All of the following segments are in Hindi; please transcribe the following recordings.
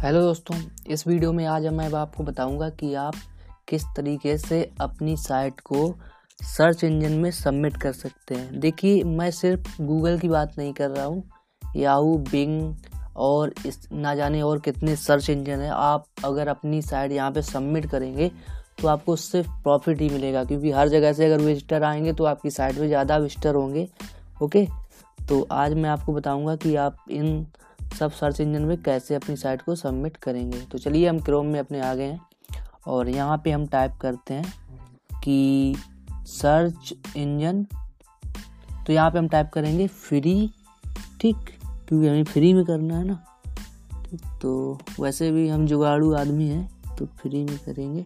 हेलो दोस्तों, इस वीडियो में आज मैं आपको बताऊँगा कि आप किस तरीके से अपनी साइट को सर्च इंजन में सबमिट कर सकते हैं। देखिए, मैं सिर्फ़ गूगल की बात नहीं कर रहा हूँ, याहू, बिंग और इस ना जाने और कितने सर्च इंजन हैं। आप अगर अपनी साइट यहाँ पे सबमिट करेंगे तो आपको सिर्फ़ प्रॉफिट ही मिलेगा, क्योंकि हर जगह से अगर विजिटर आएँगे तो आपकी साइट पे ज़्यादा विजिटर होंगे, ओके? तो आज मैं आपको बताऊँगा कि आप इन सब सर्च इंजन में कैसे अपनी साइट को सबमिट करेंगे? तो चलिए हम क्रोम में अपने आ गए हैं और यहाँ पे हम टाइप करते हैं कि सर्च इंजन तो यहाँ पे हम टाइप करेंगे फ्री ठीक? क्योंकि हमें फ्री में करना है ना। तो वैसे भी हम जुगाड़ू आदमी हैं तो फ्री में करेंगे।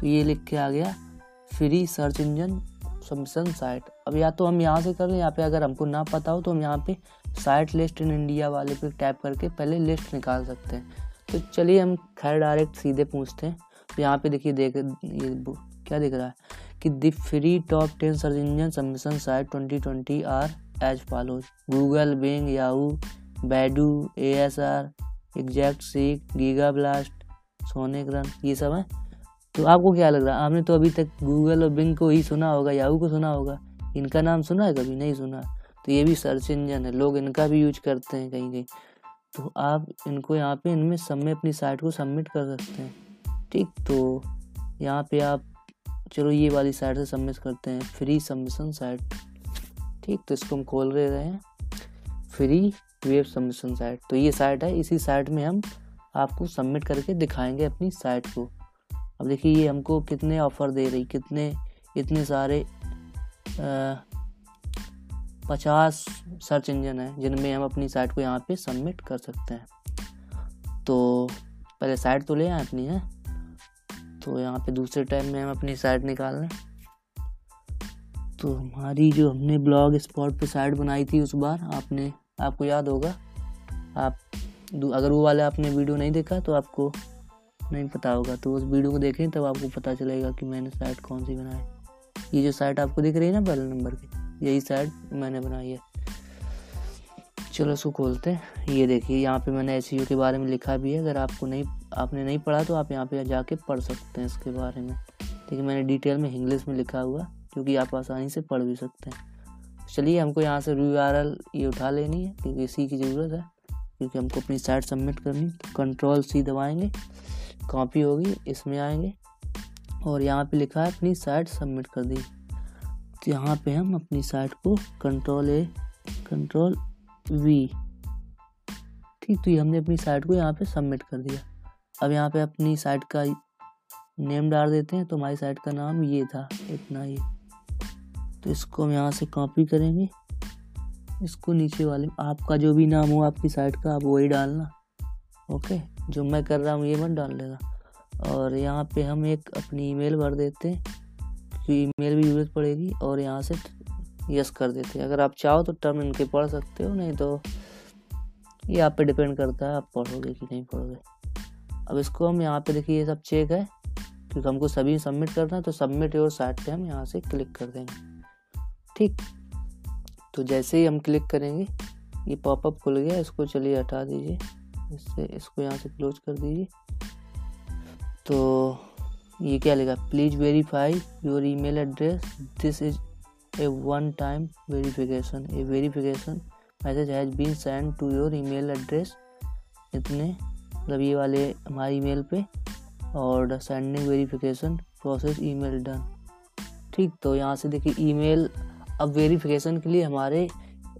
तो ये लिख के आ गया free search engine submission site अब या तो हम यहाँ से कर लें, यहाँ पे अगर हमको ना पता हो तो हम यहाँ पे साइट लिस्ट इन इंडिया वाले पे टैप करके पहले लिस्ट निकाल सकते हैं। तो चलिए हम खैर डायरेक्ट सीधे पूछते हैं। तो यहाँ पे देखिए, देख, ये क्या दिख रहा है? कि the free top ten search engine submission site 2020 are as follows Google Bing Yahoo Baidu A S R Exactseek Gigablast Sonicrun ये सब है। तो आपको क्या लग रहा है? आपने तो अभी तक गूगल और बिंग को ही सुना होगा याहू को सुना होगा। इनका नाम सुना है कभी? नहीं सुना। तो ये भी सर्च इंजन है, लोग इनका भी यूज़ करते हैं कहीं कहीं। तो आप इनको यहाँ पे इनमें सब में अपनी साइट को सबमिट कर सकते हैं। ठीक तो यहाँ पे आप, चलो ये वाली साइट से सबमिट करते हैं फ्री सबमिशन साइट ठीक तो इसको हम खोल रहे हैं। फ्री वेब सबमिशन साइट तो ये साइट है, इसी साइट में हम आपको सबमिट करके दिखाएँगे अपनी साइट को। अब देखिए ये हमको कितने ऑफ़र दे रही, कितने, इतने सारे पचास सर्च इंजन है, जिनमें हम अपनी साइट को यहाँ पे सबमिट कर सकते हैं। तो पहले साइट तो ले आए अपनी, है? तो यहाँ पे दूसरे टाइम में हम अपनी साइट निकाल लें। तो हमारी जो हमने ब्लॉग स्पॉट पे साइट बनाई थी उस बार, आपने, आपको याद होगा, आप अगर वो वाले आपने वीडियो नहीं देखा तो आपको नहीं पता होगा। तो उस वीडियो को देखें, तब आपको पता चलेगा कि मैंने साइट कौन सी बनाई। ये जो साइट आपको दिख रही है ना पहले नंबर की, यही साइड मैंने बनाई है। चलो इसको खोलते हैं। ये देखिए, यहाँ पे मैंने एस के बारे में लिखा भी है। अगर आपको नहीं, आपने नहीं पढ़ा तो आप यहाँ पे जाके पढ़ सकते हैं इसके बारे में। देखिए, मैंने डिटेल में इंग्लिश में लिखा हुआ, क्योंकि आप आसानी से पढ़ भी सकते हैं। चलिए, हमको यहाँ से यू आर एल ये उठा लेनी है, क्योंकि इसी की ज़रूरत है, क्योंकि हमको अपनी साइट सबमिट करनी तो कंट्रोल सी दबाएँगे कॉपी होगी, इसमें आएँगे। और यहाँ पे लिखा है, अपनी साइट सबमिट कर दी। तो यहाँ पे हम अपनी साइट को कंट्रोल ए कंट्रोल वी ठीक तो ये हमने अपनी साइट को यहाँ पे सबमिट कर दिया। अब यहाँ पे अपनी साइट का नेम डाल देते हैं तो हमारी साइट का नाम ये था, इतना ही। तो इसको हम यहाँ से कॉपी करेंगे। इसको नीचे वाले, आपका जो भी नाम हो आपकी साइट का, आप वही डालना। ओके जो मैं कर रहा हूँ, ये मत डाल लेना और यहाँ पे हम एक अपनी ईमेल भर देते हैं की ईमेल भी ज़रूरत पड़ेगी और यहाँ से यस कर देते अगर आप चाहो तो टर्म इनके पढ़ सकते हो, नहीं तो ये आप पे डिपेंड करता है आप पढ़ोगे कि नहीं पढ़ोगे। अब इसको हम यहाँ पे देखिए, ये सब चेक है, क्योंकि हमको सभी सबमिट करना है तो सबमिट योर साइट पे हम यहाँ से क्लिक कर देंगे। ठीक? तो जैसे ही हम क्लिक करेंगे, ये पॉपअप खुल गया, इसको चलिए हटा दीजिए, इससे इसको यहाँ से क्लोज कर दीजिए। तो ये क्या लिखा? Please verify your email address this is a one time verification a verification message has been send to your email address इतने मतलब ये वाले हमारे ईमेल पे और sending verification process email done ठीक तो यहाँ से देखिए ईमेल अब वेरीफिकेशन के लिए हमारे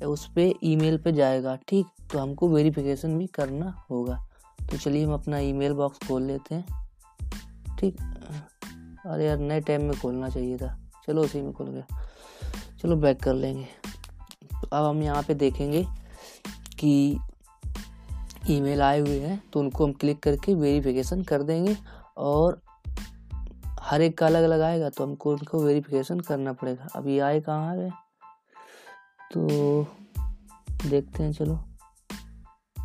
उस पर ईमेल पे जाएगा। ठीक तो हमको वेरीफिकेशन भी करना होगा। तो चलिए हम अपना ईमेल बॉक्स खोल लेते हैं। ठीक। अरे यार, नए टाइम में खोलना चाहिए था। चलो उसी में खुल गया। चलो बैक कर लेंगे। तो अब हम यहाँ पे देखेंगे कि ईमेल आए हुए हैं तो उनको हम क्लिक करके वेरिफिकेशन कर देंगे और हर एक का अलग अलग आएगा तो हमको उनको वेरिफिकेशन करना पड़ेगा। अब ये आए कहाँ आ गए तो देखते हैं, चलो।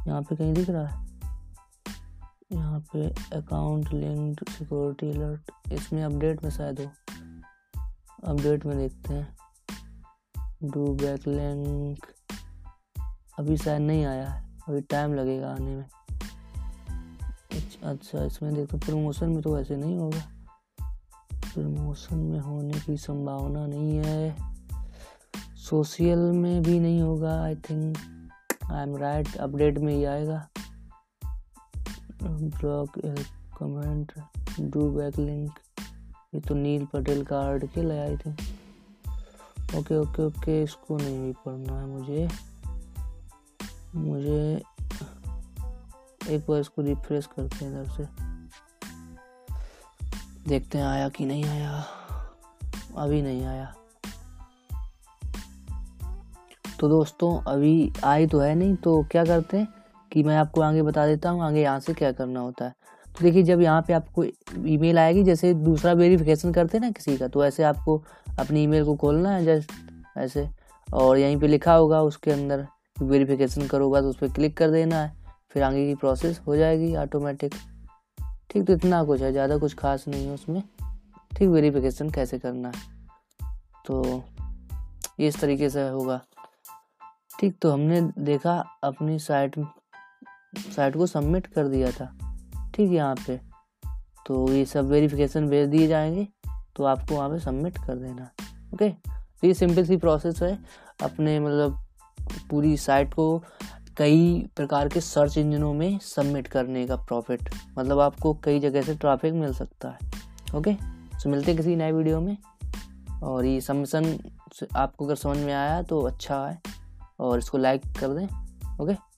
यहाँ पे कहीं दिख रहा है। यहाँ पे अकाउंट लिंक्ड सिक्योरिटी अलर्ट इसमें अपडेट में शायद हो। अपडेट में देखते हैं। डू बैक लिंक अभी शायद नहीं आया है। अभी टाइम लगेगा आने में। अच्छा इसमें देखो प्रमोशन में तो ऐसे नहीं होगा। प्रमोशन में होने की संभावना नहीं है। सोशल में भी नहीं होगा I think I am right update में ही आएगा। Blog comment do back link ये तो नील पटेल का आर्टिकल है I think okay okay okay इसको नहीं भी पढ़ना है मुझे। मुझे एक बार इसको रिफ्रेश करते हैं इधर से। देखते हैं आया कि नहीं आया। अभी नहीं आया। तो दोस्तों, अभी आई तो है नहीं तो क्या करते हैं? कि मैं आपको आगे बता देता हूँ, आगे यहाँ से क्या करना होता है। तो देखिए, जब यहाँ पे आपको ईमेल आएगी, जैसे दूसरा वेरिफिकेशन करते हैं ना किसी का तो ऐसे आपको अपनी ईमेल को खोलना है, जस्ट ऐसे। और यहीं पे लिखा होगा, उसके अंदर वेरिफिकेशन करो बस उस पर क्लिक कर देना है, फिर आगे की प्रोसेस हो जाएगी ऑटोमेटिक। ठीक तो इतना कुछ है, ज़्यादा कुछ खास नहीं है उसमें। ठीक, वेरिफिकेशन कैसे करना है। तो इस तरीके से होगा। ठीक तो हमने देखा, अपनी साइट साइट को सबमिट कर दिया था। ठीक है, यहाँ पे। तो ये सब वेरिफिकेशन भेज दिए जाएँगे तो आपको वहाँ पे सबमिट कर देना। ओके? तो ये सिंपल सी प्रोसेस है। अपने मतलब पूरी साइट को कई प्रकार के सर्च इंजनों में सबमिट करने का प्रॉफिट मतलब आपको कई जगह से ट्रैफ़िक मिल सकता है। ओके? सो मिलते किसी नए वीडियो में। और ये सबमिशन आपको अगर समझ में आया तो अच्छा है, और इसको लाइक कर दें। ओके?